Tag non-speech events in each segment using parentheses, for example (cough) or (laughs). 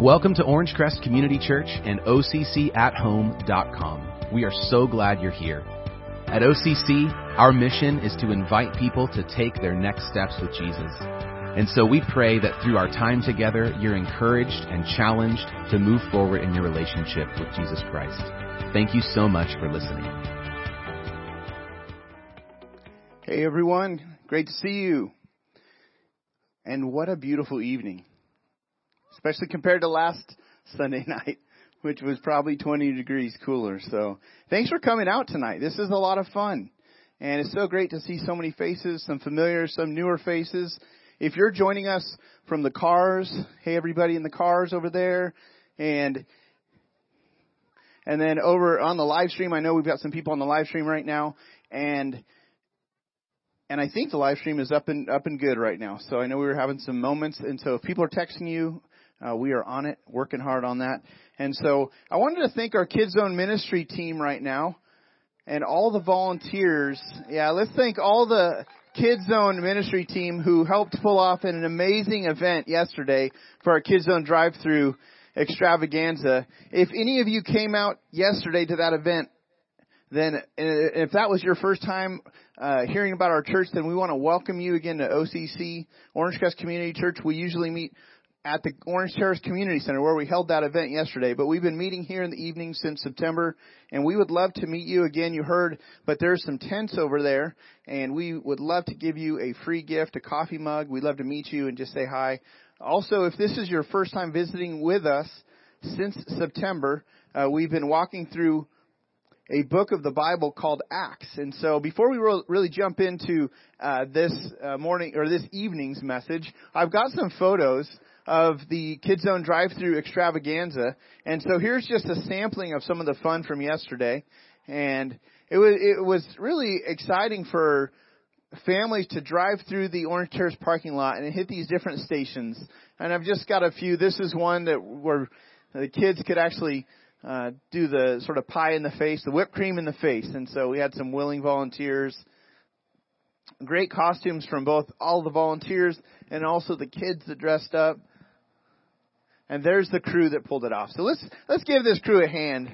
Welcome to Orange Crest Community Church and OCCAtHome.com. We are so glad you're here. At OCC, our mission is to invite people to take their next steps with Jesus. And so we pray that through our time together, you're encouraged and challenged to move forward in your relationship with Jesus Christ. Thank you so much for listening. Hey everyone, great to see you. And what a beautiful evening. Especially compared to last Sunday (laughs) night, which was probably 20 degrees cooler. So thanks for coming out tonight. This is a lot of fun. And it's so great to see so many faces, some familiar, some newer faces. If you're joining us from the cars, hey everybody in the cars over there, and and then over on the live stream, I know we've got some people on the live stream right now, and and I think the live stream is up and up and good right now. So I know we were having some moments, and so if people are texting you, uh, we are on it, working hard on that. And so I wanted to thank our Kids Zone Ministry team right now, and all the volunteers. Yeah, let's thank all the Kids Zone Ministry team who helped pull off an amazing event yesterday for our Kids Zone drive-through extravaganza. If any of you came out yesterday to that event, then if that was your first time uh, hearing about our church, then we want to welcome you again to OCC, Orange Crest Community Church. We usually meet at the Orange Terrace Community Center where we held that event yesterday. But we've been meeting here in the evening since September and we would love to meet you again. You heard, but there's some tents over there and we would love to give you a free gift, a coffee mug. We'd love to meet you and just say hi. Also, if this is your first time visiting with us since September, uh, we've been walking through a book of the Bible called Acts. And so before we really jump into uh, this uh, morning or this evening's message, I've got some photos of the Kids Zone drive-through extravaganza. And so here's just a sampling of some of the fun from yesterday. And it was, it was really exciting for families to drive through the Orange Terrace parking lot and hit these different stations. And I've just got a few. This is one that where the kids could actually uh, do the sort of pie in the face, the whipped cream in the face. And so we had some willing volunteers. Great costumes from both all the volunteers and also the kids that dressed up. And there's the crew that pulled it off. So let's, let's give this crew a hand.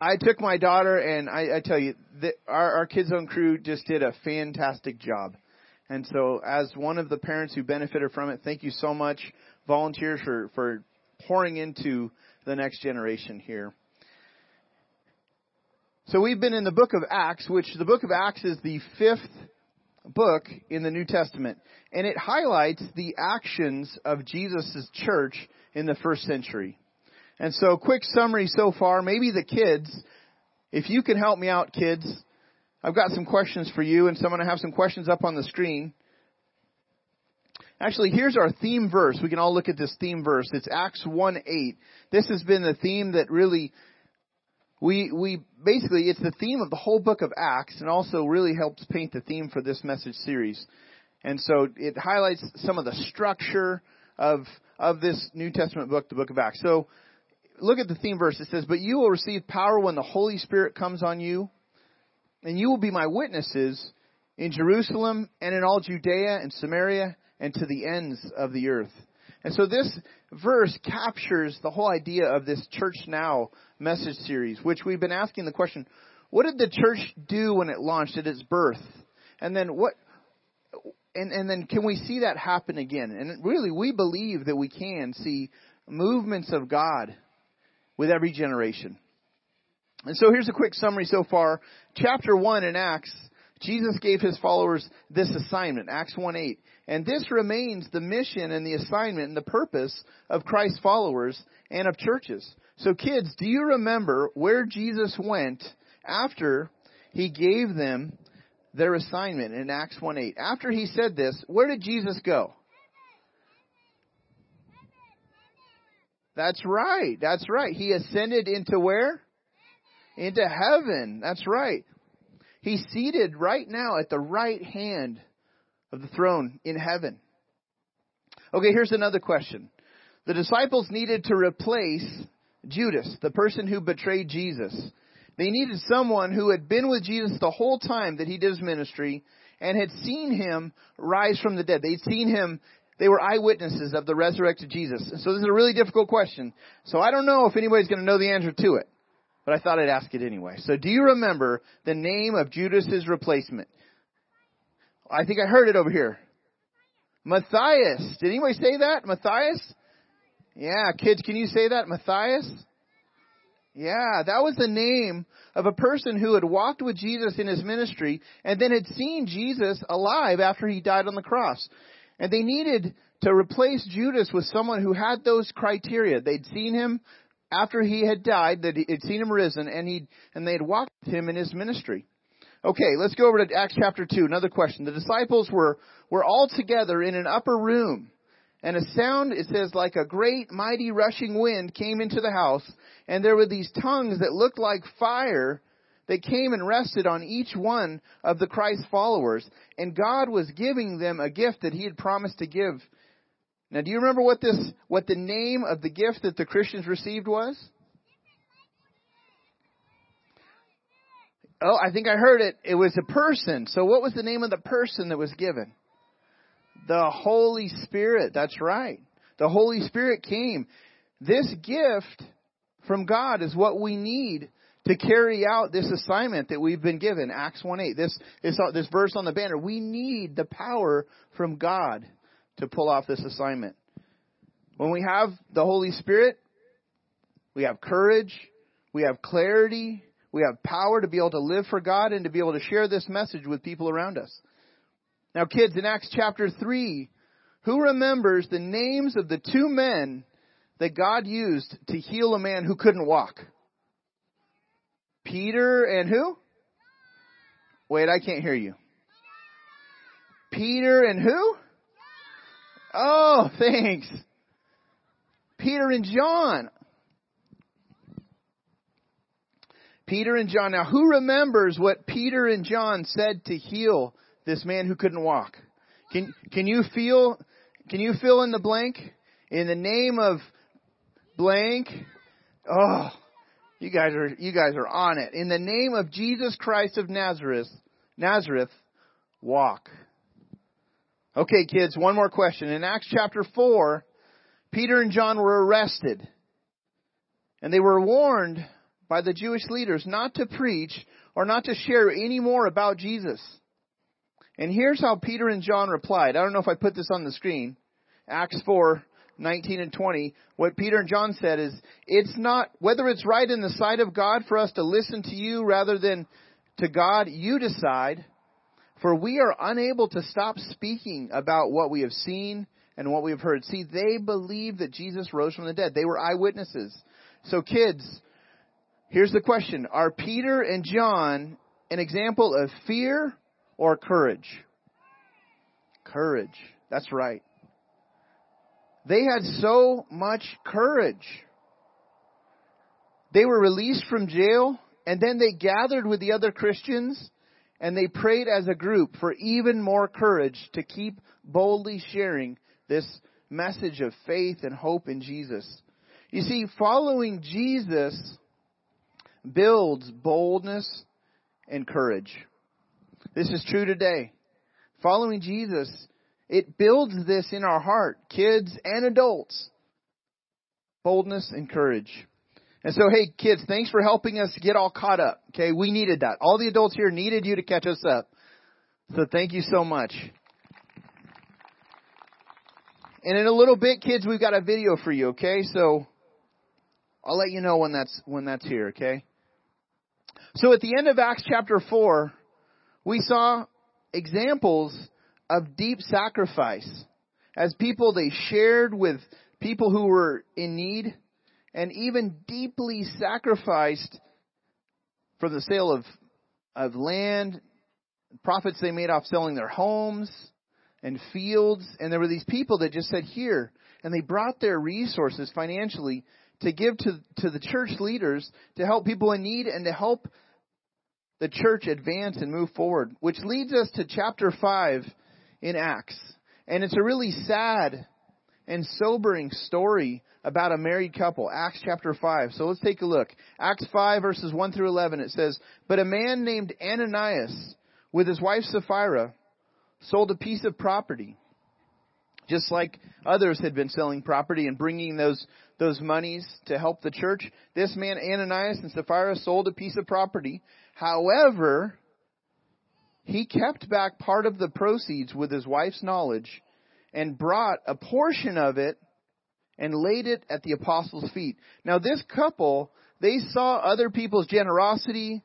I took my daughter and I, I tell you, the, our, our Kids Zone crew just did a fantastic job. And so as one of the parents who benefited from it, thank you so much, volunteers for, for pouring into the next generation here. So we've been in the book of Acts, which the book of Acts is the fifth book in the New Testament, and it highlights the actions of Jesus' church in the first century. And so, quick summary so far. Maybe the kids, if you can help me out, kids, I've got some questions for you, and so I'm going to have some questions up on the screen. Actually, here's our theme verse. We can all look at this theme verse. It's Acts 1 8. This has been the theme that really we we basically it's the theme of the whole book of Acts and also really helps paint the theme for this message series. And so it highlights some of the structure of of this New Testament book, the book of Acts. So look at the theme verse. It says, "But you will receive power when the Holy Spirit comes on you, and you will be my witnesses in Jerusalem and in all Judea and Samaria and to the ends of the earth." And so this verse captures the whole idea of this church now message series, which we've been asking the question, what did the church do when it launched at its birth? And then what, and, and then can we see that happen again? And really, we believe that we can see movements of God with every generation. And so here's a quick summary so far. Chapter 1 in Acts, Jesus gave his followers this assignment, Acts 1 8. And this remains the mission and the assignment and the purpose of Christ's followers and of churches. So kids, do you remember where Jesus went after he gave them their assignment in Acts 1 8? After he said this, where did Jesus go? That's right. That's right. He ascended into where? Into heaven. That's right. He's seated right now at the right hand of the throne in heaven. Okay, here's another question. The disciples needed to replace Judas, the person who betrayed Jesus. They needed someone who had been with Jesus the whole time that he did his ministry and had seen him rise from the dead. They'd seen him, they were eyewitnesses of the resurrected Jesus. so this is a really difficult question. So I don't know if anybody's going to know the answer to it, but I thought I'd ask it anyway. So do you remember the name of Judas's replacement? I think I heard it over here. Matthias. Did anybody say that? Matthias? Yeah, kids, can you say that? Matthias? Yeah, that was the name of a person who had walked with Jesus in his ministry and then had seen Jesus alive after he died on the cross. And they needed to replace Judas with someone who had those criteria. They'd seen him after he had died, that he'd seen him risen, and he and they had walked with him in his ministry. Okay, let's go over to Acts chapter 2. Another question. The disciples were, were all together in an upper room. And a sound, it says, like a great mighty rushing wind came into the house. And there were these tongues that looked like fire that came and rested on each one of the Christ followers. And God was giving them a gift that He had promised to give. Now, do you remember what this, what the name of the gift that the Christians received was? Oh, I think I heard it. It was a person. So what was the name of the person that was given? The Holy Spirit. That's right. The Holy Spirit came. This gift from God is what we need to carry out this assignment that we've been given. Acts 1-8. This, this, this verse on the banner. We need the power from God to pull off this assignment. When we have the Holy Spirit, we have courage, we have clarity, we have power to be able to live for God and to be able to share this message with people around us. Now, kids, in Acts chapter 3, who remembers the names of the two men that God used to heal a man who couldn't walk? Peter and who? Wait, I can't hear you. Peter and who? Oh, (laughs) thanks. Peter and John. Peter and John. Now, who remembers what Peter and John said to heal this man who couldn't walk? Can, can you feel, can you fill in the blank? In the name of blank. Oh, you guys are, you guys are on it. In the name of Jesus Christ of Nazareth, Nazareth, walk. Okay, kids, one more question. In Acts chapter 4, Peter and John were arrested. And they were warned by the Jewish leaders not to preach or not to share any more about Jesus. And here's how Peter and John replied. I don't know if I put this on the screen. Acts 4, 19 and 20. What Peter and John said is, it's not, whether it's right in the sight of God for us to listen to you rather than to God, you decide. For we are unable to stop speaking about what we have seen and what we have heard. See, they believed that Jesus rose from the dead. They were eyewitnesses. So kids, Here's the question. Are Peter and John an example of fear or courage? Courage. That's right. They had so much courage. They were released from jail and then they gathered with the other Christians and they prayed as a group for even more courage to keep boldly sharing this message of faith and hope in Jesus. You see, following Jesus builds boldness and courage. This is true today. Following Jesus, it builds this in our heart, kids and adults. Boldness and courage. And so, hey, kids, thanks for helping us get all caught up. Okay, we needed that. All the adults here needed you to catch us up. So thank you so much. And in a little bit, kids, we've got a video for you, okay? So I'll let you know when that's when that's here, okay? So at the end of Acts chapter 4, we saw examples of deep sacrifice as people they shared with people who were in need and even deeply sacrificed for the sale of of land profits they made off selling their homes and fields. And there were these people that just said here and they brought their resources financially to give to, to the church leaders to help people in need and to help the church advance and move forward, which leads us to chapter 5 in Acts. And it's a really sad and sobering story about a married couple. Acts chapter 5. So let's take a look. Acts 5 verses 1 through 11. It says, But a man named Ananias with his wife Sapphira sold a piece of property. Just like others had been selling property and bringing those, those monies to help the church, this man Ananias and Sapphira sold a piece of property. However, he kept back part of the proceeds with his wife's knowledge and brought a portion of it and laid it at the apostles' feet. Now this couple, they saw other people's generosity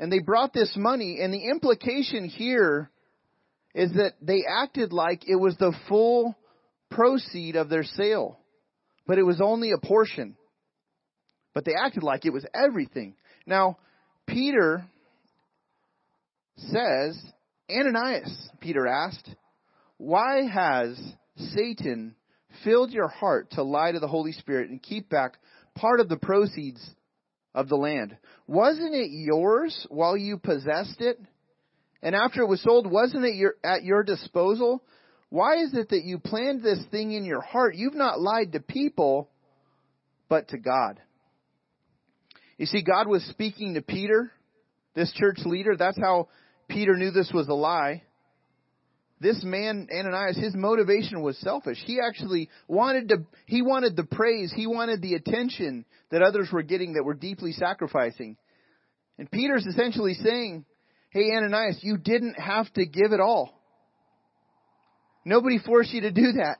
and they brought this money and the implication here is that they acted like it was the full proceed of their sale, but it was only a portion. But they acted like it was everything. Now, Peter says, Ananias, Peter asked, why has Satan filled your heart to lie to the Holy Spirit and keep back part of the proceeds of the land? Wasn't it yours while you possessed it? And after it was sold, wasn't it your, at your disposal? Why is it that you planned this thing in your heart? You've not lied to people, but to God. You see, God was speaking to Peter, this church leader. That's how Peter knew this was a lie. This man, Ananias, his motivation was selfish. He actually wanted to, he wanted the praise, he wanted the attention that others were getting that were deeply sacrificing. And Peter's essentially saying, Hey, Ananias, you didn't have to give it all. Nobody forced you to do that.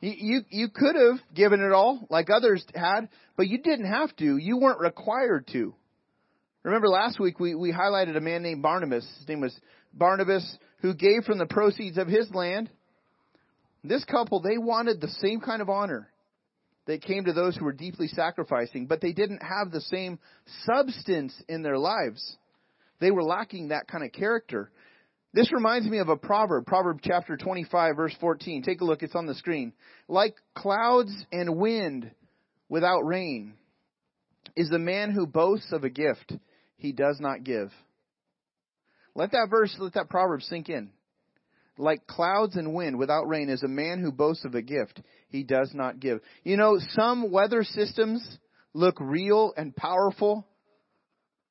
You, you, you could have given it all like others had, but you didn't have to. You weren't required to. Remember last week we, we highlighted a man named Barnabas. His name was Barnabas who gave from the proceeds of his land. This couple, they wanted the same kind of honor that came to those who were deeply sacrificing, but they didn't have the same substance in their lives. They were lacking that kind of character. This reminds me of a proverb, Proverb chapter 25 verse 14. Take a look, it's on the screen. Like clouds and wind without rain is the man who boasts of a gift he does not give. Let that verse, let that proverb sink in. Like clouds and wind without rain is a man who boasts of a gift he does not give. You know, some weather systems look real and powerful,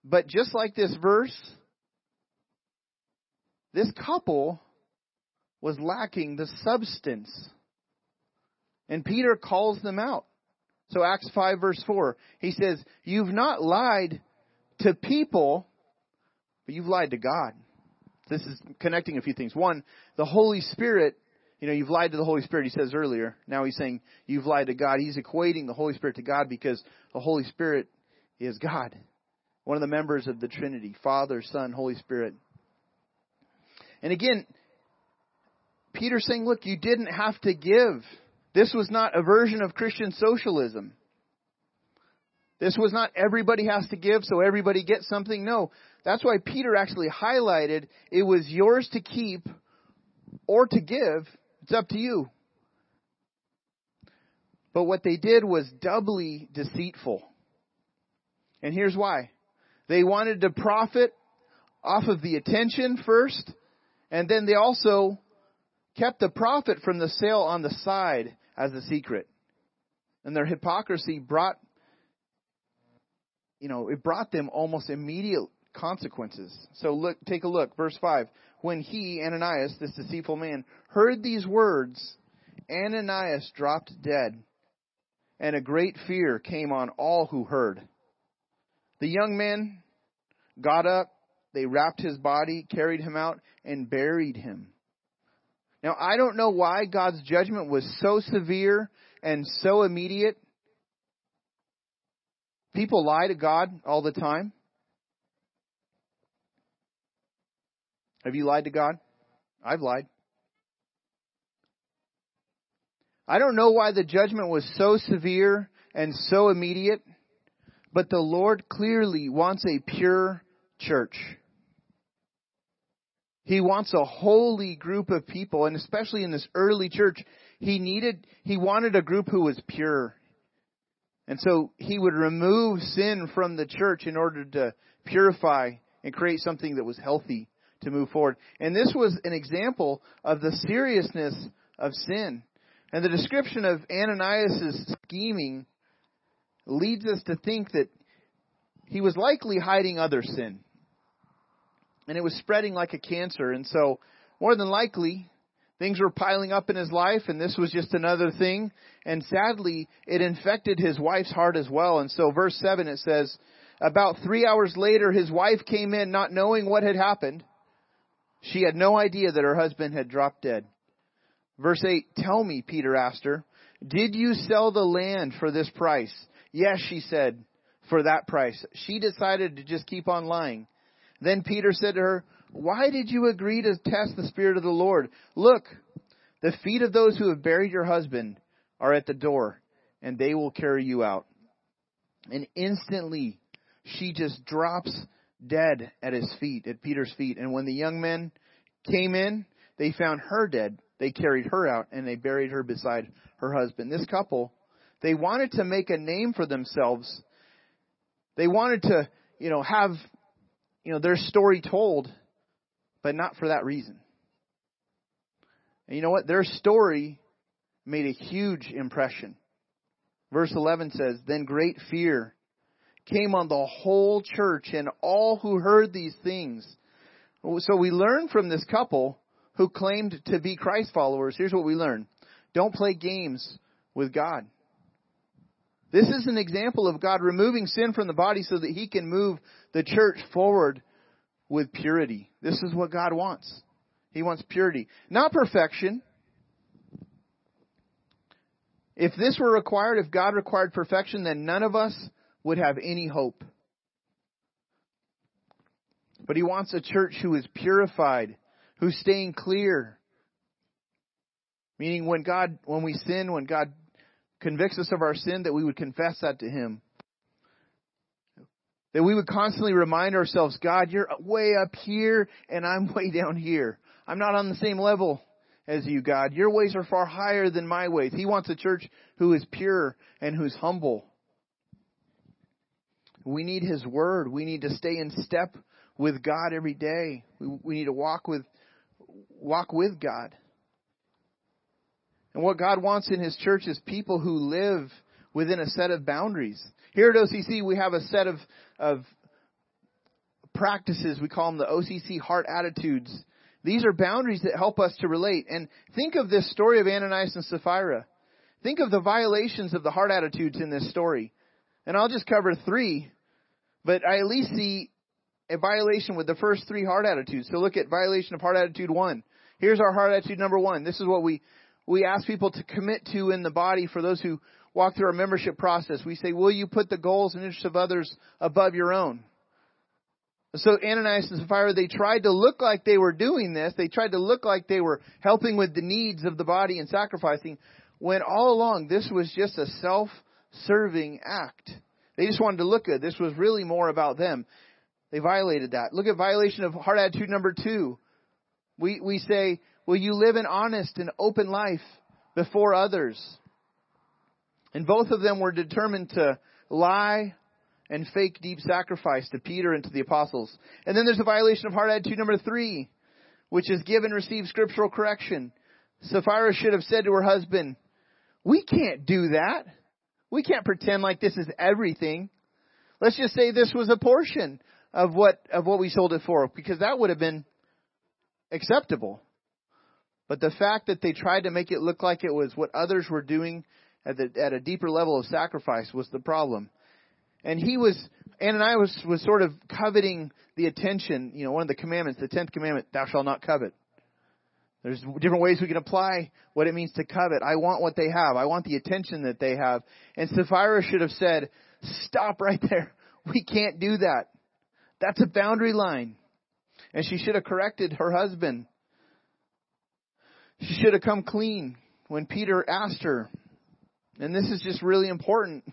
but just like this verse, this couple was lacking the substance. And Peter calls them out. So Acts 5 verse 4, he says, You've not lied to people, but you've lied to God. This is connecting a few things. One, the Holy Spirit, you know, you've lied to the Holy Spirit, he says earlier. Now he's saying you've lied to God. He's equating the Holy Spirit to God because the Holy Spirit is God one of the members of the Trinity Father, Son, Holy Spirit. And again, Peter's saying, look, you didn't have to give. This was not a version of Christian socialism. This was not everybody has to give, so everybody gets something. No. That's why Peter actually highlighted it was yours to keep or to give. It's up to you. But what they did was doubly deceitful. And here's why. They wanted to profit off of the attention first, and then they also kept the profit from the sale on the side as a secret. And their hypocrisy brought, you know, it brought them almost immediate consequences. So look, take a look, verse 5. When he, Ananias, this deceitful man, heard these words, Ananias dropped dead, and a great fear came on all who heard. The young man got up, they wrapped his body, carried him out, and buried him. Now, I don't know why God's judgment was so severe and so immediate. People lie to God all the time. Have you lied to God? I've lied. I don't know why the judgment was so severe and so immediate, but the Lord clearly wants a pure church. He wants a holy group of people, and especially in this early church, he needed, he wanted a group who was pure. And so he would remove sin from the church in order to purify and create something that was healthy to move forward. And this was an example of the seriousness of sin. And the description of Ananias' scheming leads us to think that he was likely hiding other sin and it was spreading like a cancer. And so more than likely, things were piling up in his life and this was just another thing. And sadly, it infected his wife's heart as well. And so verse 7 it says, about three hours later, his wife came in not knowing what had happened. She had no idea that her husband had dropped dead. Verse 8, tell me, Peter asked her, did you sell the land for this price? Yes, she said, for that price. She decided to just keep on lying. Then Peter said to her, why did you agree to test the Spirit of the Lord? Look, the feet of those who have buried your husband are at the door, and they will carry you out. And instantly she just drops dead at his feet, at Peter's feet. And when the young men came in, they found her dead. They carried her out and they buried her beside her husband. This couple, they wanted to make a name for themselves. They wanted to, you know, have, you know, their story told, but not for that reason. And you know what? Their story made a huge impression. Verse 11 says, Then great fear came on the whole church and all who heard these things. So we learn from this couple who claimed to be Christ followers. Here's what we learn. Don't play games with God. This is an example of God removing sin from the body so that he can move the church forward with purity. This is what God wants. He wants purity. Not perfection. If this were required, if God required perfection, then none of us would have any hope. But he wants a church who is purified, who's staying clear. Meaning when God, when we sin, when God convicts us of our sin, that we would confess that to Him. That we would constantly remind ourselves, God, you're way up here and I'm (laughs) way down here. I'm not on the same level as you, God. Your ways are far higher than my ways. He wants a church who is pure and who's humble. We need His Word. We need to stay in step with God every day. We, we need to walk with, walk with God. And what God wants in His church is people who live within a set of boundaries. Here at OCC, we have a set of, of practices. We call them the OCC heart attitudes. These are boundaries that help us to relate. And think of this story of Ananias and Sapphira. Think of the violations of the heart attitudes in this story. And I'll just cover three but I at least see a violation with the first three heart attitudes. So look at violation of heart attitude one. Here's our heart attitude number one. This is what we, we ask people to commit to in the body for those who walk through our membership process. We say, will you put the goals and interests of others above your own? So Ananias and Sapphira, they tried to look like they were doing this. They tried to look like they were helping with the needs of the body and sacrificing, when all along this was just a self-serving act. They just wanted to look good. This was really more about them. They violated that. Look at violation of heart attitude number two. We, we say, will you live an honest and open life before others? And both of them were determined to lie and fake deep sacrifice to Peter and to the apostles. And then there's a violation of heart attitude number three, which is give and receive scriptural correction. Sapphira should have said to her husband, we can't do that. We can't pretend like this is everything. Let's just say this was a portion of what of what we sold it for because that would have been acceptable. But the fact that they tried to make it look like it was what others were doing at, the, at a deeper level of sacrifice was the problem. And he was, Ananias was, was sort of coveting the attention, you know, one of the commandments, the tenth commandment, thou shalt not covet. There's different ways we can apply what it means to covet. I want what they have. I want the attention that they have. And Sapphira should have said, stop right there. (laughs) We can't do that. That's a boundary line. And she should have corrected her husband. She should have come clean when Peter asked her. And this is just really important.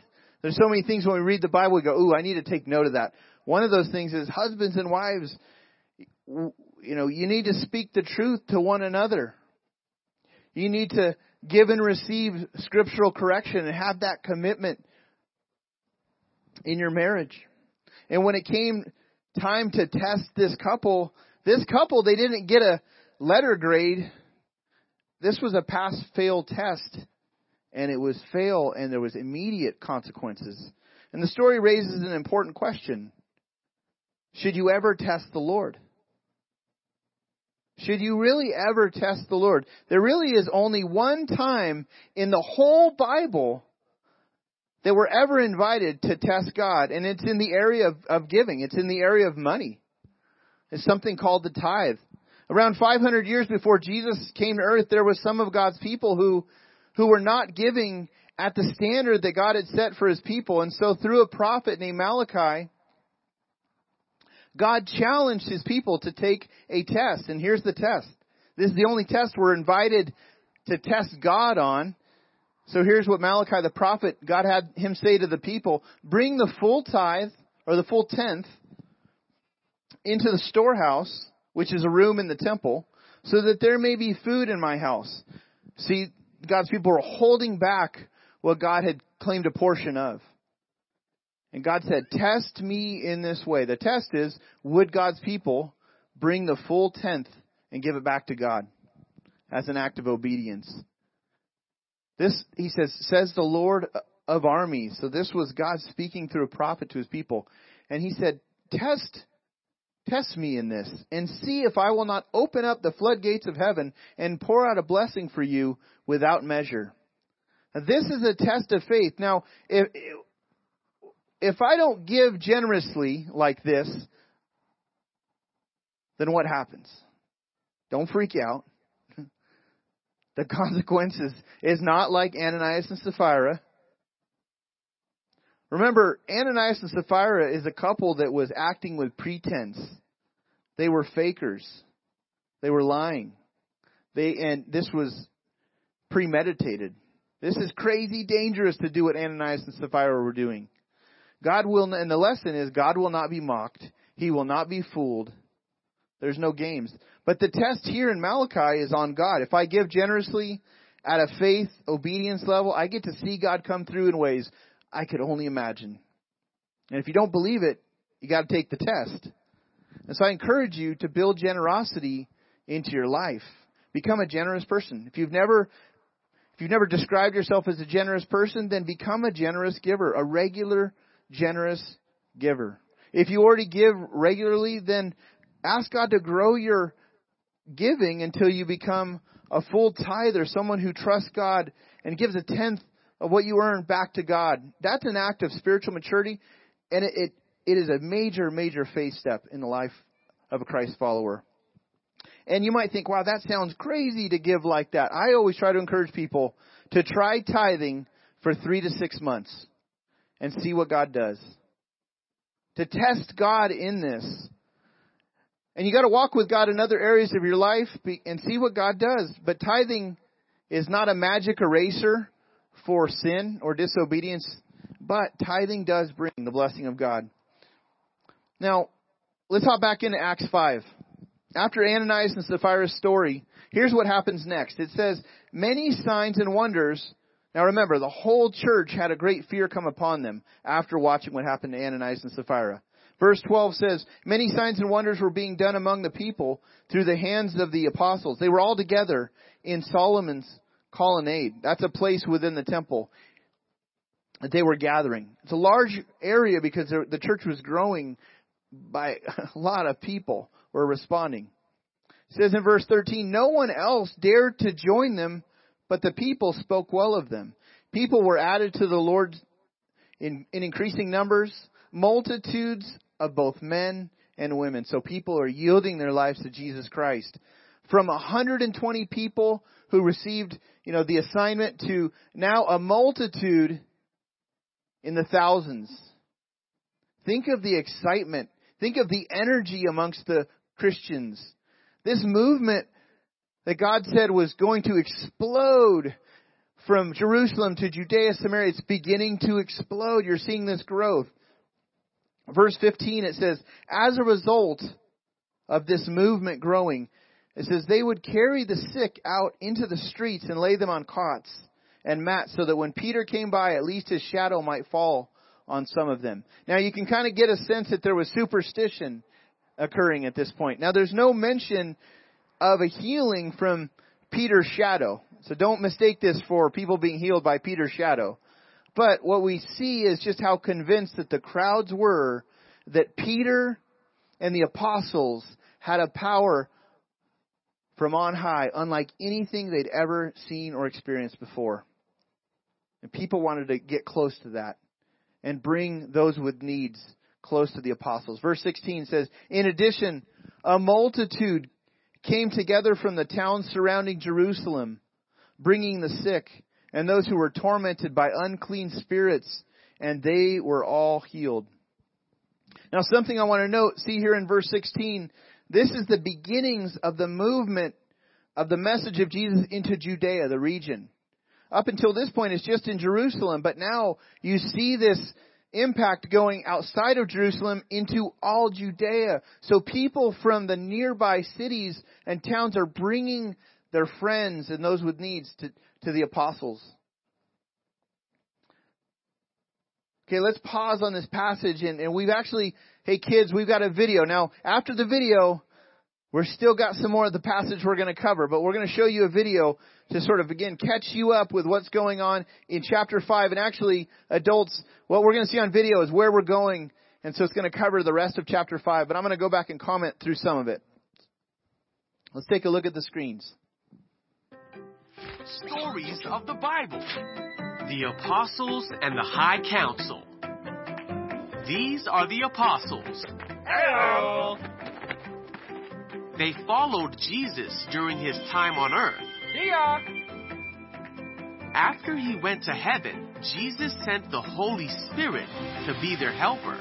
There's so many things when we read the Bible, we go, ooh, I need to take note of that. One of those things is husbands and wives, you know, you need to speak the truth to one another. You need to give and receive scriptural correction and have that commitment in your marriage. And when it came time to test this couple, this couple, they didn't get a letter grade. This was a pass fail test. And it was fail and there was immediate consequences. And the story raises an important question. Should you ever test the Lord? should you really ever test the Lord? There really is only one time in the whole Bible that we're ever invited to test God, and it's in the area of, of giving. It's in the area of money. It's something called the tithe. Around 500 years before Jesus came to earth, there was some of God's people who, who were not giving at the standard that God had set for his people. And so through a prophet named Malachi, God challenged his people to take a test. And here's the test. This is the only test we're invited to test God on. So here's what Malachi the prophet, God had him say to the people, bring the full tithe, or the full tenth, into the storehouse, which is a room in the temple, so that there may be food in my house. See, God's people were holding back what God had claimed a portion of. And God said, test me in this way. The test is, would God's people bring the full tenth and give it back to God as an act of obedience? This, he says, says the Lord of armies. So this was God speaking through a prophet to his people. And he said, test, test me in this and see if I will not open up the floodgates of heaven and pour out a blessing for you without measure. This is a test of faith. Now, if, if I don't give generously like this, then what happens? Don't freak out. (laughs) The consequences is not like Ananias and Sapphira. Remember, Ananias and Sapphira is a couple that was acting with pretense. They were fakers. They were lying. They and this was premeditated. This is crazy dangerous to do what Ananias and Sapphira were doing. God will, and the lesson is God will not be mocked. He will not be fooled. There's no games. But the test here in Malachi is on God. If I give generously at a faith obedience level, I get to see God come through in ways I could only imagine. And if you don't believe it, you got to take the test. And so I encourage you to build generosity into your life. Become a generous person. If you've never if you've never described yourself as a generous person, then become a generous giver, a regular generous giver. If you already give regularly, then ask God to grow your giving until you become a full tither, someone who trusts God and gives a tenth of what you earn back to God. That's an act of spiritual maturity, and it, it, it is a major, major faith step in the life of a Christ follower. And you might think, wow, that sounds crazy to give like that. I always try to encourage people to try tithing for three to six months and see what God does. To test God in this. And you got to walk with God in other areas of your life and see what God does. But tithing is not a magic eraser for sin or disobedience, but tithing does bring the blessing of God. Now, let's hop back into Acts 5. After Ananias and Sapphira's story, here's what happens next. It says, many signs and wonders. Now remember, the whole church had a great fear come upon them after watching what happened to Ananias and Sapphira. Verse 12 says, Many signs and wonders were being done among the people through the hands of the apostles. They were all together in Solomon's colonnade. That's a place within the temple that they were gathering. It's a large area because the church was growing by (laughs) a lot of people were responding. It says in verse 13, No one else dared to join them, but the people spoke well of them. People were added to the Lord in, in increasing numbers, multitudes of both men and women. So people are yielding their lives to Jesus Christ. From 120 people who received, you know, the assignment to now a multitude in the thousands. Think of the excitement. Think of the energy amongst the Christians. This movement that God said was going to explode from Jerusalem to Judea, Samaria, it's beginning to explode. You're seeing this growth. Verse 15, it says, as a result of this movement growing, it says they would carry the sick out into the streets and lay them on cots and mats so that when Peter came by, at least his shadow might fall on some of them. Now you can kind of get a sense that there was superstition occurring at this point. Now there's no mention of a healing from Peter's shadow. So don't mistake this for people being healed by Peter's shadow. But what we see is just how convinced that the crowds were that Peter and the apostles had a power from on high, unlike anything they'd ever seen or experienced before. And people wanted to get close to that and bring those with needs close to the apostles. Verse 16 says, In addition, a multitude came together from the towns surrounding Jerusalem, bringing the sick and those who were tormented by unclean spirits, and they were all healed. Now something I want to note, see here in verse 16, this is the beginnings of the movement of the message of Jesus into Judea, the region. Up until this point, it's just in Jerusalem, but now you see this impact going outside of Jerusalem into all Judea. So people from the nearby cities and towns are bringing their friends and those with needs to, to the apostles. Okay, let's pause on this passage and, and we've actually, hey kids, we've got a video. Now, after the video, we're still got some more of the passage we're going to cover, but we're going to show you a video to sort of again catch you up with what's going on in chapter 5. And actually, adults, what we're going to see on video is where we're going. And so it's going to cover the rest of chapter 5, but I'm going to go back and comment through some of it. Let's take a look at the screens. Stories of the Bible the apostles and the high council. These are the apostles. Hello. They followed Jesus during his time on earth. See ya. After he went to heaven, Jesus sent the Holy Spirit to be their helper.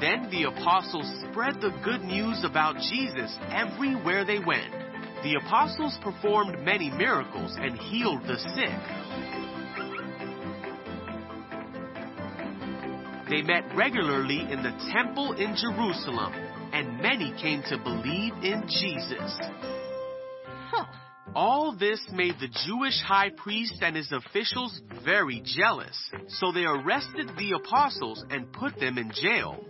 Then the apostles spread the good news about Jesus everywhere they went. The apostles performed many miracles and healed the sick. They met regularly in the temple in Jerusalem, and many came to believe in Jesus. Huh. All this made the Jewish high priest and his officials very jealous, so they arrested the apostles and put them in jail.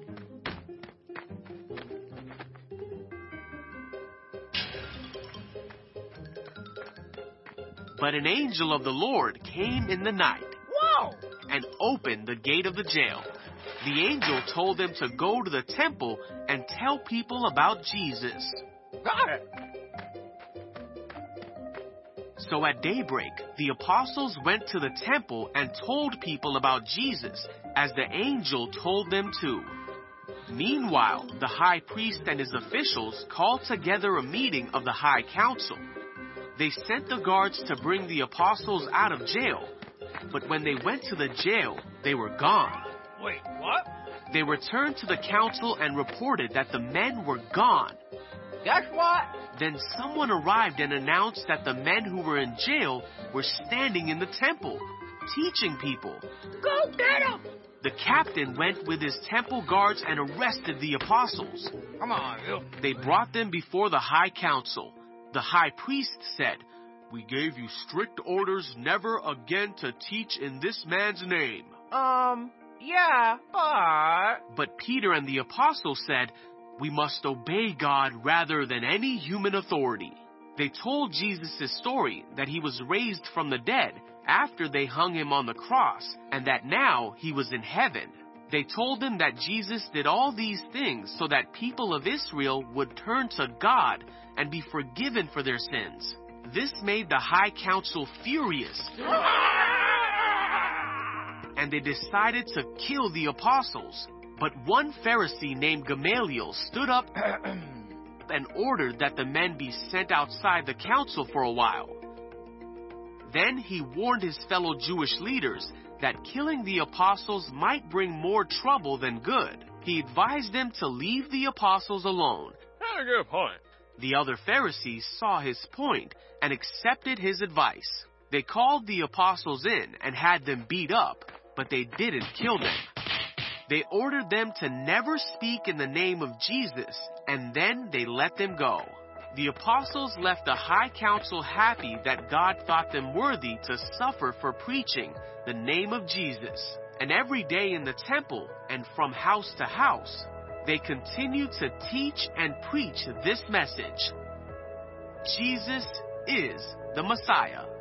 But an angel of the Lord came in the night Whoa. and opened the gate of the jail. The angel told them to go to the temple and tell people about Jesus. Got it. So at daybreak, the apostles went to the temple and told people about Jesus, as the angel told them to. Meanwhile, the high priest and his officials called together a meeting of the high council. They sent the guards to bring the apostles out of jail, but when they went to the jail, they were gone. Wait, what? They returned to the council and reported that the men were gone. Guess what? Then someone arrived and announced that the men who were in jail were standing in the temple, teaching people. Go get him. The captain went with his temple guards and arrested the apostles. Come on, you. They brought them before the high council. The high priest said, We gave you strict orders never again to teach in this man's name. Um, yeah, but. But Peter and the apostles said, We must obey God rather than any human authority. They told Jesus story that he was raised from the dead after they hung him on the cross and that now he was in heaven. They told him that Jesus did all these things so that people of Israel would turn to God and be forgiven for their sins. This made the high council furious and they decided to kill the apostles. But one Pharisee named Gamaliel stood up (clears throat) and ordered that the men be sent outside the council for a while. Then he warned his fellow Jewish leaders that killing the apostles might bring more trouble than good. He advised them to leave the apostles alone. That's a good point. The other Pharisees saw his point and accepted his advice. They called the apostles in and had them beat up, but they didn't kill them. They ordered them to never speak in the name of Jesus, and then they let them go. The apostles left the high council happy that God thought them worthy to suffer for preaching the name of Jesus. And every day in the temple and from house to house, they continued to teach and preach this message Jesus is the Messiah.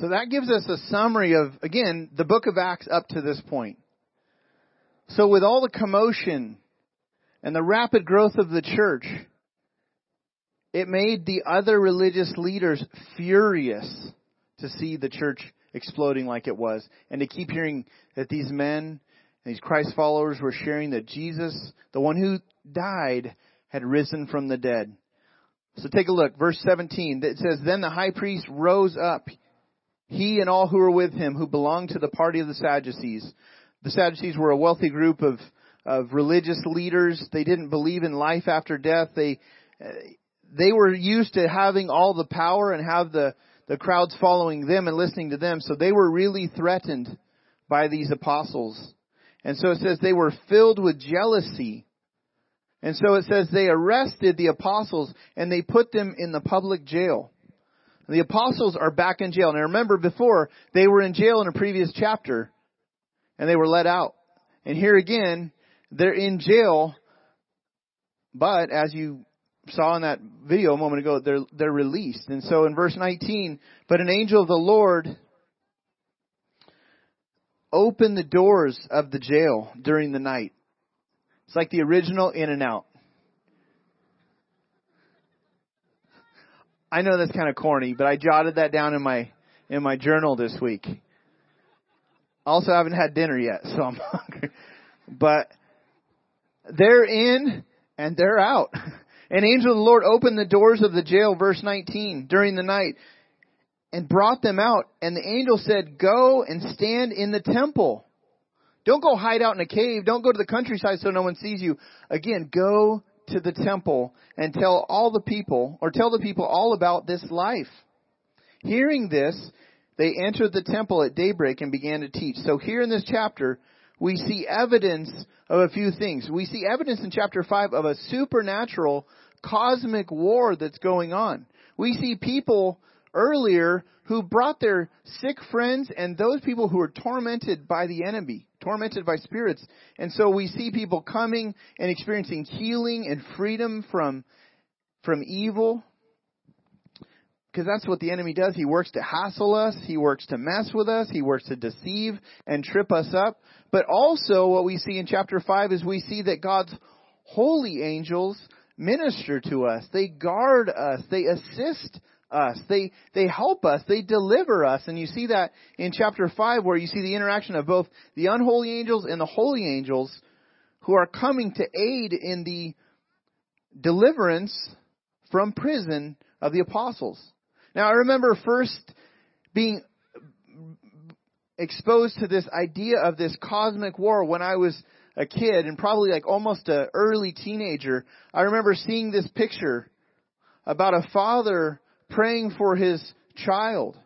So that gives us a summary of, again, the book of Acts up to this point. So with all the commotion and the rapid growth of the church, it made the other religious leaders furious to see the church exploding like it was and to keep hearing that these men, these Christ followers were sharing that Jesus, the one who died, had risen from the dead. So take a look, verse 17. It says, Then the high priest rose up, he and all who were with him, who belonged to the party of the Sadducees. The Sadducees were a wealthy group of, of religious leaders. They didn't believe in life after death. They, they were used to having all the power and have the, the crowds following them and listening to them. So they were really threatened by these apostles. And so it says they were filled with jealousy. And so it says they arrested the apostles and they put them in the public jail. The apostles are back in jail. Now remember before, they were in jail in a previous chapter and they were let out. And here again, they're in jail, but as you saw in that video a moment ago, they're, they're released. And so in verse 19, but an angel of the Lord opened the doors of the jail during the night. It's like the original In-N-Out. I know that's kind of corny, but I jotted that down in my in my journal this week. Also, I haven't had dinner yet, so I'm (laughs) hungry. But they're in and they're out. (laughs) An angel of the Lord opened the doors of the jail, verse 19, during the night, and brought them out. And the angel said, Go and stand in the temple. Don't go hide out in a cave. Don't go to the countryside so no one sees you. Again, go to the temple and tell all the people, or tell the people all about this life. Hearing this, they entered the temple at daybreak and began to teach. So here in this chapter, we see evidence of a few things. We see evidence in chapter 5 of a supernatural cosmic war that's going on. We see people earlier who brought their sick friends and those people who were tormented by the enemy, tormented by spirits. And so we see people coming and experiencing healing and freedom from, from evil. Because that's what the enemy does. He works to hassle us. He works to mess with us. He works to deceive and trip us up. But also what we see in chapter 5 is we see that God's holy angels minister to us. They guard us. They assist us. They, they help us. They deliver us. And you see that in chapter 5 where you see the interaction of both the unholy angels and the holy angels who are coming to aid in the deliverance from prison of the apostles. Now I remember first being exposed to this idea of this cosmic war when I was a kid and probably like almost a early teenager. I remember seeing this picture about a father praying for his child.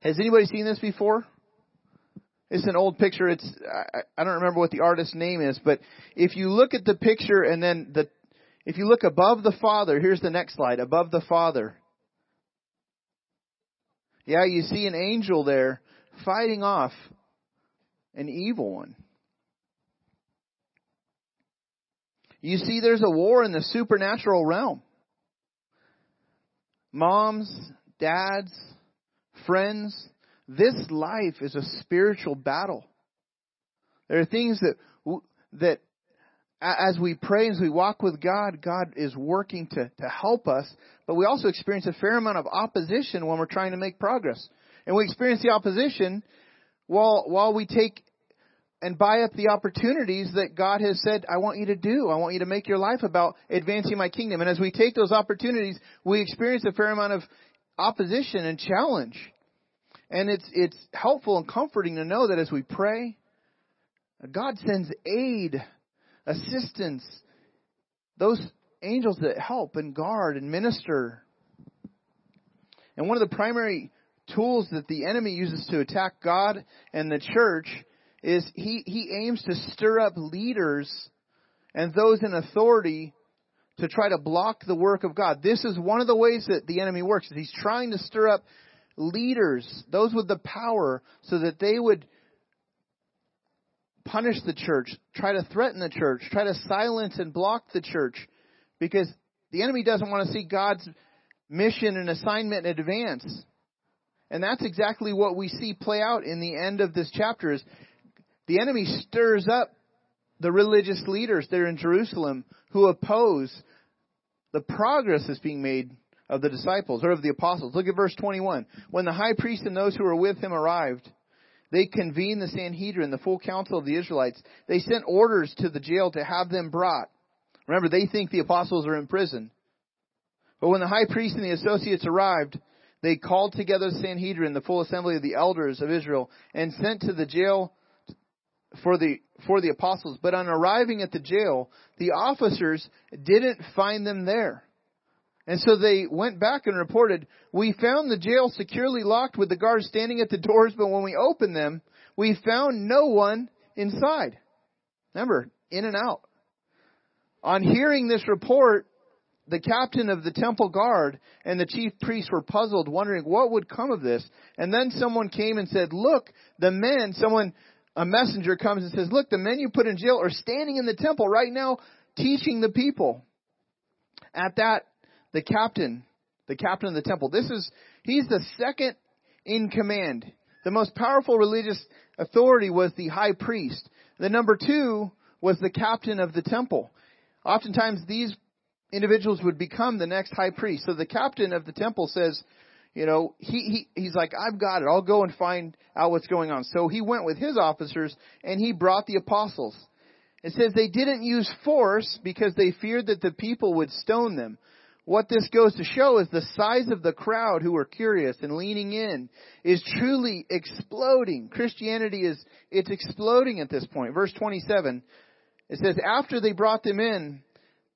Has anybody seen this before? It's an old picture. It's I, I don't remember what the artist's name is, but if you look at the picture and then the if you look above the father, here's the next slide, above the father. Yeah, you see an angel there fighting off an evil one. You see there's a war in the supernatural realm. Moms, dads, friends, this life is a spiritual battle. There are things that that as we pray, as we walk with God, God is working to, to help us, but we also experience a fair amount of opposition when we're trying to make progress. And we experience the opposition while, while we take and buy up the opportunities that God has said, I want you to do. I want you to make your life about advancing my kingdom. And as we take those opportunities, we experience a fair amount of opposition and challenge. And it's, it's helpful and comforting to know that as we pray, God sends aid assistance, those angels that help and guard and minister. And one of the primary tools that the enemy uses to attack God and the church is he, he aims to stir up leaders and those in authority to try to block the work of God. This is one of the ways that the enemy works. Is he's trying to stir up leaders, those with the power, so that they would punish the church, try to threaten the church, try to silence and block the church because the enemy doesn't want to see God's mission and assignment in advance. And that's exactly what we see play out in the end of this chapter is the enemy stirs up the religious leaders there in Jerusalem who oppose the progress that's being made of the disciples or of the apostles. Look at verse 21. When the high priest and those who were with him arrived, they convened the Sanhedrin, the full council of the Israelites. They sent orders to the jail to have them brought. Remember, they think the apostles are in prison. But when the high priest and the associates arrived, they called together the Sanhedrin, the full assembly of the elders of Israel, and sent to the jail for the for the apostles. But on arriving at the jail, the officers didn't find them there. And so they went back and reported, we found the jail securely locked with the guards standing at the doors, but when we opened them, we found no one inside. Remember, in and out. On hearing this report, the captain of the temple guard and the chief priests were puzzled, wondering what would come of this. And then someone came and said, look, the men, someone, a messenger comes and says, look, the men you put in jail are standing in the temple right now teaching the people. At that, the captain, the captain of the temple, this is, he's the second in command. The most powerful religious authority was the high priest. The number two was the captain of the temple. Oftentimes these individuals would become the next high priest. So the captain of the temple says, you know, he, he, he's like, I've got it. I'll go and find out what's going on. So he went with his officers and he brought the apostles. It says they didn't use force because they feared that the people would stone them. What this goes to show is the size of the crowd who were curious and leaning in is truly exploding. Christianity is, it's exploding at this point. Verse 27, it says, after they brought them in,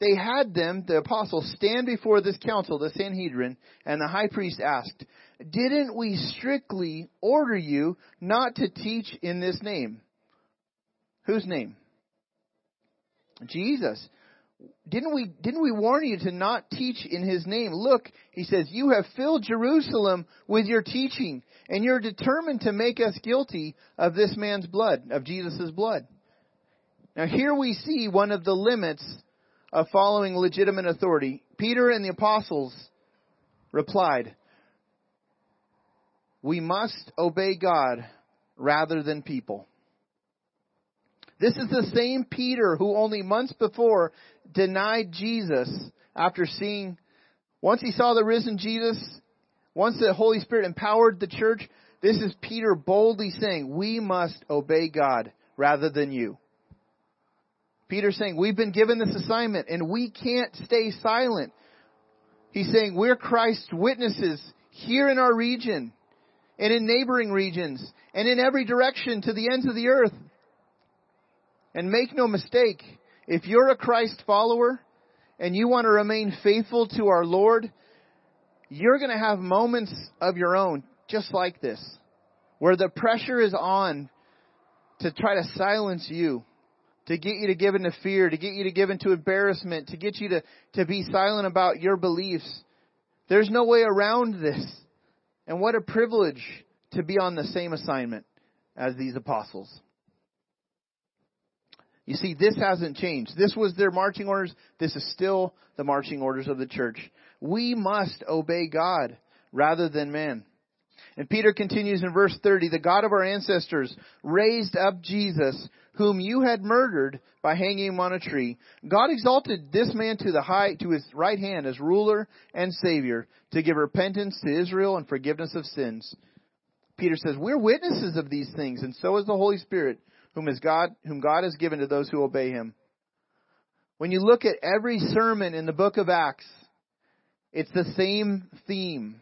they had them, the apostles, stand before this council, the Sanhedrin, and the high priest asked, Didn't we strictly order you not to teach in this name? Whose name? Jesus. Didn't we, didn't we warn you to not teach in his name? Look, he says, you have filled Jerusalem with your teaching, and you're determined to make us guilty of this man's blood, of Jesus' blood. Now here we see one of the limits of following legitimate authority. Peter and the apostles replied, We must obey God rather than people. This is the same Peter who only months before denied Jesus after seeing, once he saw the risen Jesus, once the Holy Spirit empowered the church, this is Peter boldly saying, we must obey God rather than you. Peter's saying, we've been given this assignment and we can't stay silent. He's saying, we're Christ's witnesses here in our region and in neighboring regions and in every direction to the ends of the earth. And make no mistake, if you're a Christ follower and you want to remain faithful to our Lord, you're going to have moments of your own just like this where the pressure is on to try to silence you to get you to give into fear, to get you to give into embarrassment, to get you to, to be silent about your beliefs. There's no way around this. And what a privilege to be on the same assignment as these apostles. You see, this hasn't changed. This was their marching orders. This is still the marching orders of the church. We must obey God rather than man. And Peter continues in verse 30, the God of our ancestors raised up Jesus, whom you had murdered by hanging him on a tree. God exalted this man to the high, to his right hand as ruler and savior to give repentance to Israel and forgiveness of sins. Peter says, we're witnesses of these things, and so is the Holy Spirit, whom is God, whom God has given to those who obey him. When you look at every sermon in the book of Acts, it's the same theme.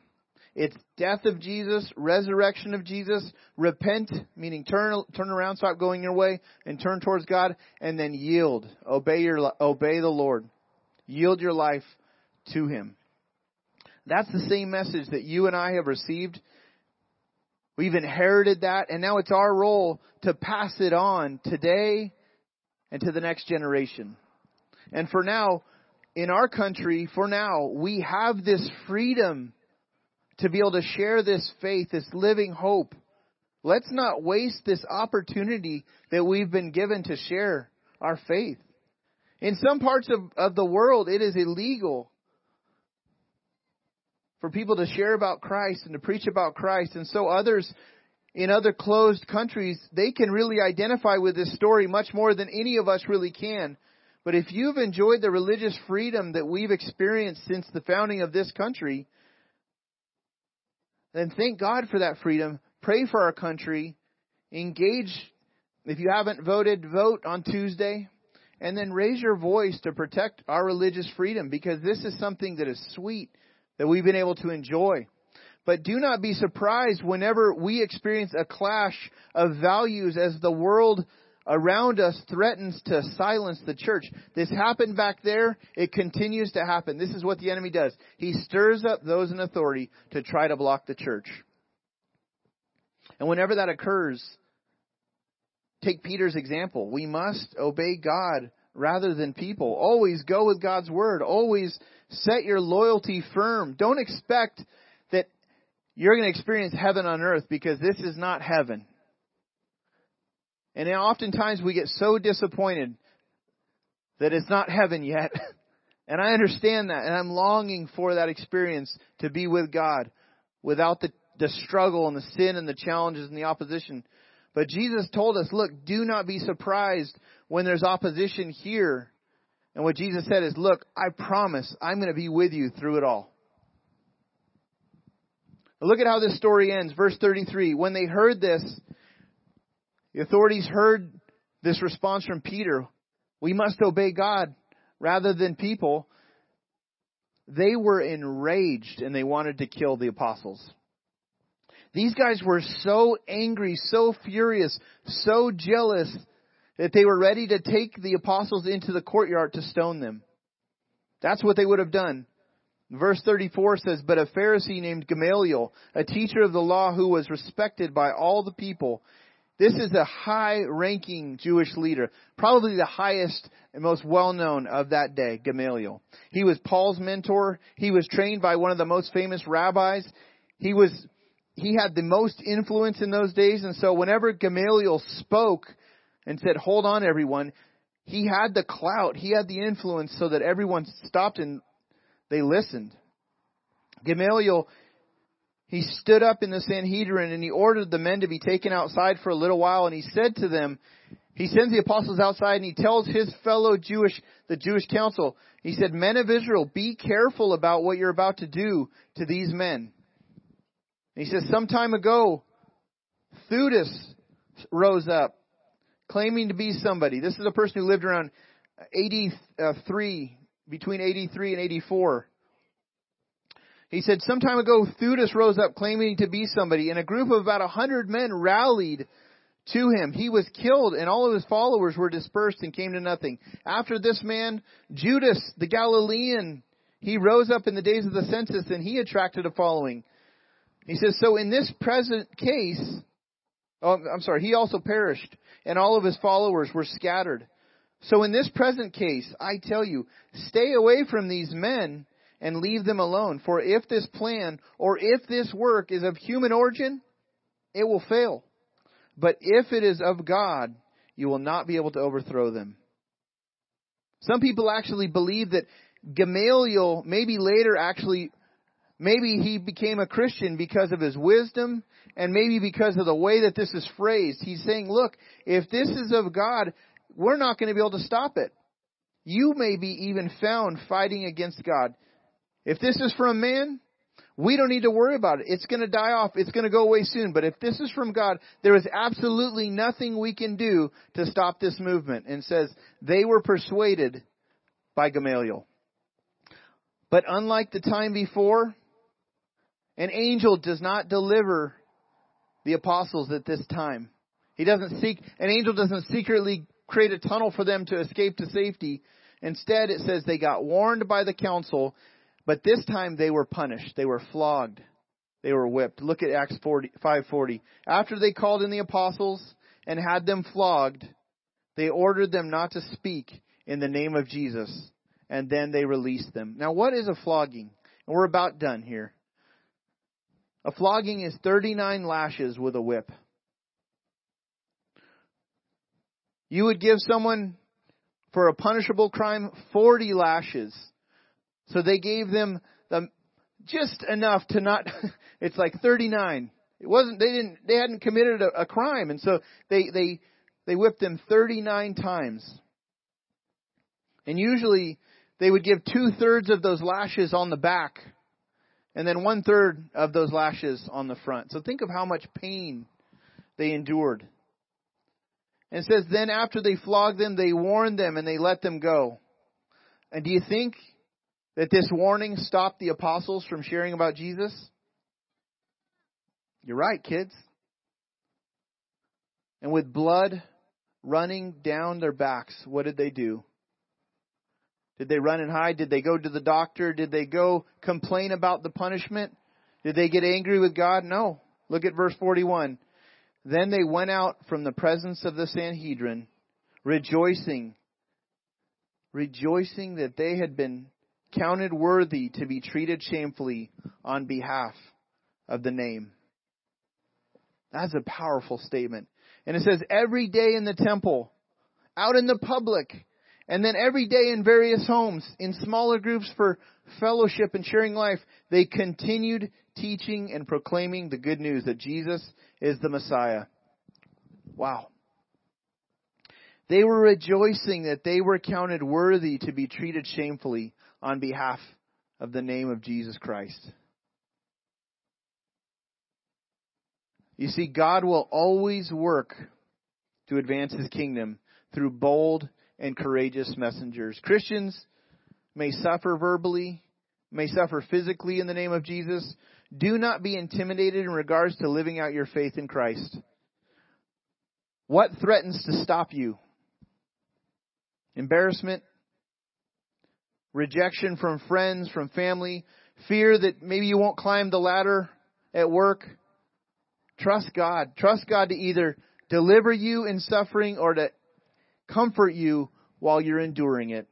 It's death of Jesus, resurrection of Jesus, repent, meaning turn, turn around, stop going your way, and turn towards God, and then yield. Obey your, obey the Lord. Yield your life to Him. That's the same message that you and I have received. We've inherited that, and now it's our role to pass it on today and to the next generation. And for now, in our country, for now, we have this freedom to be able to share this faith, this living hope. Let's not waste this opportunity that we've been given to share our faith. In some parts of, of the world, it is illegal for people to share about Christ and to preach about Christ. And so others in other closed countries, they can really identify with this story much more than any of us really can. But if you've enjoyed the religious freedom that we've experienced since the founding of this country, then thank God for that freedom. Pray for our country. Engage. If you haven't voted, vote on Tuesday. And then raise your voice to protect our religious freedom because this is something that is sweet that we've been able to enjoy. But do not be surprised whenever we experience a clash of values as the world around us threatens to silence the church. This happened back there. It continues to happen. This is what the enemy does. He stirs up those in authority to try to block the church. And whenever that occurs, take Peter's example. We must obey God rather than people. Always go with God's word. Always set your loyalty firm. Don't expect that you're going to experience heaven on earth because this is not heaven. And oftentimes we get so disappointed that it's not heaven yet. (laughs) and I understand that. And I'm longing for that experience to be with God without the, the struggle and the sin and the challenges and the opposition. But Jesus told us, look, do not be surprised when there's opposition here. And what Jesus said is, look, I promise I'm going to be with you through it all. Look at how this story ends. Verse 33. When they heard this, the authorities heard this response from Peter. We must obey God rather than people. They were enraged and they wanted to kill the apostles. These guys were so angry, so furious, so jealous that they were ready to take the apostles into the courtyard to stone them. That's what they would have done. Verse 34 says, But a Pharisee named Gamaliel, a teacher of the law who was respected by all the people, this is a high ranking Jewish leader, probably the highest and most well known of that day, Gamaliel. He was Paul's mentor. He was trained by one of the most famous rabbis. He was he had the most influence in those days, and so whenever Gamaliel spoke and said, Hold on, everyone, he had the clout, he had the influence so that everyone stopped and they listened. Gamaliel, he stood up in the Sanhedrin and he ordered the men to be taken outside for a little while, and he said to them, he sends the apostles outside and he tells his fellow Jewish, the Jewish council, he said, Men of Israel, be careful about what you're about to do to these men. And he says, some time ago, Theudas rose up, claiming to be somebody. This is a person who lived around 83, uh, between 83 and 84. He said, some time ago, Theudas rose up claiming to be somebody, and a group of about a hundred men rallied to him. He was killed, and all of his followers were dispersed and came to nothing. After this man, Judas, the Galilean, he rose up in the days of the census, and he attracted a following. He says, so in this present case, oh, I'm sorry, he also perished, and all of his followers were scattered. So in this present case, I tell you, stay away from these men and leave them alone. For if this plan or if this work is of human origin, it will fail. But if it is of God, you will not be able to overthrow them. Some people actually believe that Gamaliel maybe later actually Maybe he became a Christian because of his wisdom and maybe because of the way that this is phrased. He's saying, look, if this is of God, we're not going to be able to stop it. You may be even found fighting against God. If this is from man, we don't need to worry about it. It's going to die off. It's going to go away soon. But if this is from God, there is absolutely nothing we can do to stop this movement. And says they were persuaded by Gamaliel. But unlike the time before, an angel does not deliver the apostles at this time. He doesn't seek, an angel doesn't secretly create a tunnel for them to escape to safety. Instead, it says they got warned by the council, but this time they were punished. They were flogged. They were whipped. Look at Acts 40, 540. After they called in the apostles and had them flogged, they ordered them not to speak in the name of Jesus, and then they released them. Now, what is a flogging? And we're about done here. A flogging is 39 lashes with a whip. You would give someone for a punishable crime 40 lashes. So they gave them the, just enough to not, (laughs) it's like 39. It wasn't, they didn't, they hadn't committed a, a crime. And so they, they, they whipped them 39 times. And usually they would give two thirds of those lashes on the back and then one third of those lashes on the front. So think of how much pain they endured. And it says, then after they flogged them, they warned them and they let them go. And do you think that this warning stopped the apostles from sharing about Jesus? You're right, kids. And with blood running down their backs, what did they do? Did they run and hide? Did they go to the doctor? Did they go complain about the punishment? Did they get angry with God? No. Look at verse 41. Then they went out from the presence of the Sanhedrin, rejoicing, rejoicing that they had been counted worthy to be treated shamefully on behalf of the name. That's a powerful statement. And it says, every day in the temple, out in the public, and then every day in various homes, in smaller groups for fellowship and sharing life, they continued teaching and proclaiming the good news that Jesus is the Messiah. Wow. They were rejoicing that they were counted worthy to be treated shamefully on behalf of the name of Jesus Christ. You see, God will always work to advance His kingdom through bold and courageous messengers. Christians may suffer verbally, may suffer physically in the name of Jesus. Do not be intimidated in regards to living out your faith in Christ. What threatens to stop you? Embarrassment, rejection from friends, from family, fear that maybe you won't climb the ladder at work. Trust God. Trust God to either deliver you in suffering or to comfort you while you're enduring it.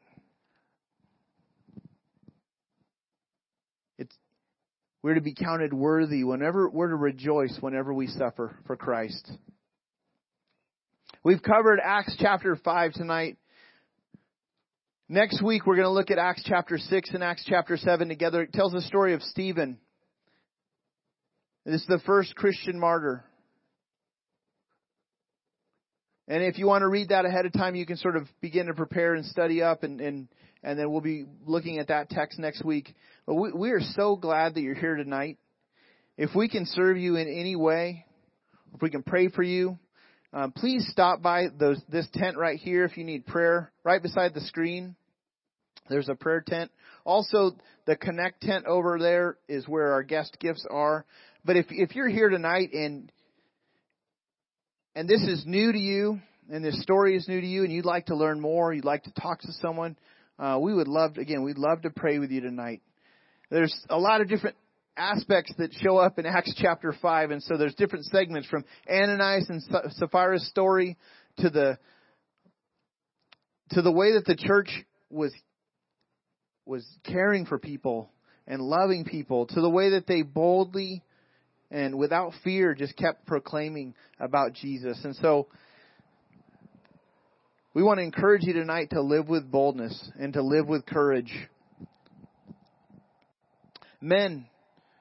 It's, we're to be counted worthy whenever we're to rejoice whenever we suffer for Christ. We've covered Acts chapter 5 tonight. Next week we're going to look at Acts chapter 6 and Acts chapter 7 together. It tells the story of Stephen. This is the first Christian martyr. And if you want to read that ahead of time, you can sort of begin to prepare and study up, and and and then we'll be looking at that text next week. But we, we are so glad that you're here tonight. If we can serve you in any way, if we can pray for you, um, please stop by those this tent right here if you need prayer. Right beside the screen, there's a prayer tent. Also, the connect tent over there is where our guest gifts are. But if if you're here tonight and and this is new to you, and this story is new to you, and you'd like to learn more, you'd like to talk to someone, uh, we would love, to, again, we'd love to pray with you tonight. There's a lot of different aspects that show up in Acts chapter 5, and so there's different segments from Ananias and Sapphira's story to the to the way that the church was was caring for people and loving people, to the way that they boldly and without fear just kept proclaiming about Jesus. And so we want to encourage you tonight to live with boldness and to live with courage. Men,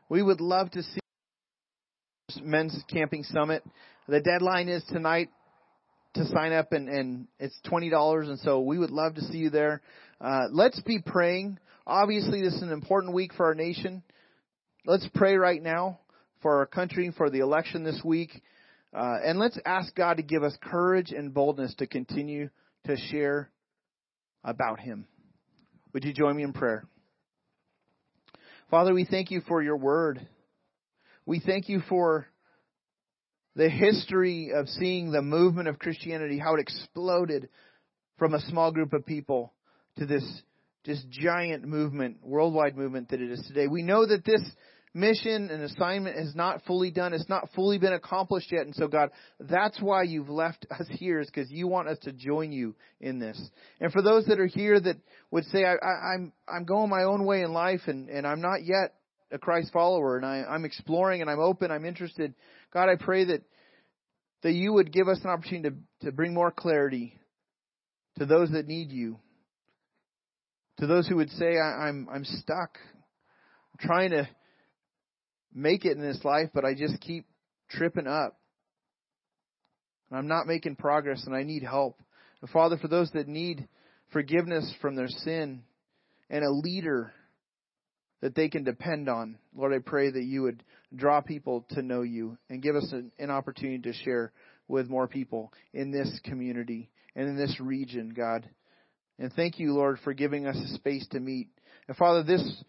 we would love to see men's camping summit. The deadline is tonight to sign up and, and it's twenty dollars and so we would love to see you there. Uh, let's be praying. Obviously this is an important week for our nation. Let's pray right now for our country, for the election this week. Uh, and let's ask God to give us courage and boldness to continue to share about Him. Would you join me in prayer? Father, we thank you for your word. We thank you for the history of seeing the movement of Christianity, how it exploded from a small group of people to this just giant movement, worldwide movement that it is today. We know that this mission and assignment is not fully done. It's not fully been accomplished yet. And so, God, that's why you've left (laughs) us here, is because you want us to join you in this. And for those that are here that would say, I, I, I'm, I'm going my own way in life and, and I'm not yet a Christ follower and I, I'm exploring and I'm open, I'm interested. God, I pray that, that you would give us an opportunity to, to bring more clarity to those that need you. To those who would say, I, I'm, I'm stuck. I'm trying to make it in this life, but I just keep tripping up. And I'm not making progress and I need help. And Father, for those that need forgiveness from their sin and a leader that they can depend on, Lord, I pray that you would draw people to know you and give us an, an opportunity to share with more people in this community and in this region, God. And thank you, Lord, for giving us a space to meet. And Father, this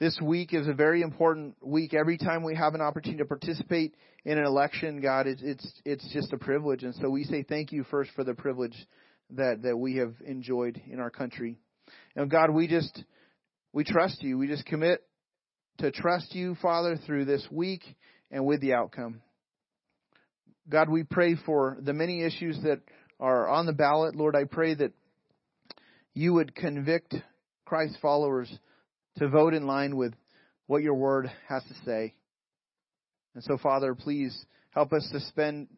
this week is a very important week. Every time we have an opportunity to participate in an election, God, it's it's it's just a privilege. And so we say thank you first for the privilege that that we have enjoyed in our country. And God, we just we trust you. We just commit to trust you, Father, through this week and with the outcome. God, we pray for the many issues that are on the ballot. Lord, I pray that you would convict Christ followers to vote in line with what your word has to say. And so, Father, please help us to spend,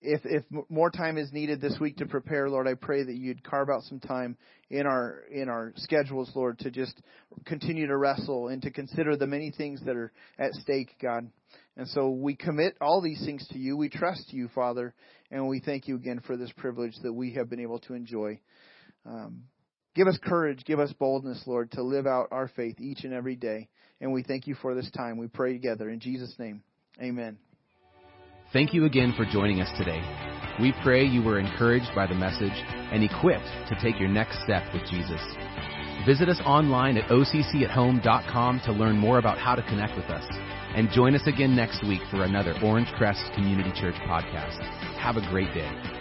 if, if more time is needed this week to prepare, Lord, I pray that you'd carve out some time in our, in our schedules, Lord, to just continue to wrestle and to consider the many things that are at stake, God. And so we commit all these things to you. We trust you, Father, and we thank you again for this privilege that we have been able to enjoy. Um, Give us courage, give us boldness, Lord, to live out our faith each and every day. And we thank you for this time. We pray together in Jesus' name. Amen. Thank you again for joining us today. We pray you were encouraged by the message and equipped to take your next step with Jesus. Visit us online at occathome.com to learn more about how to connect with us. And join us again next week for another Orange Crest Community Church podcast. Have a great day.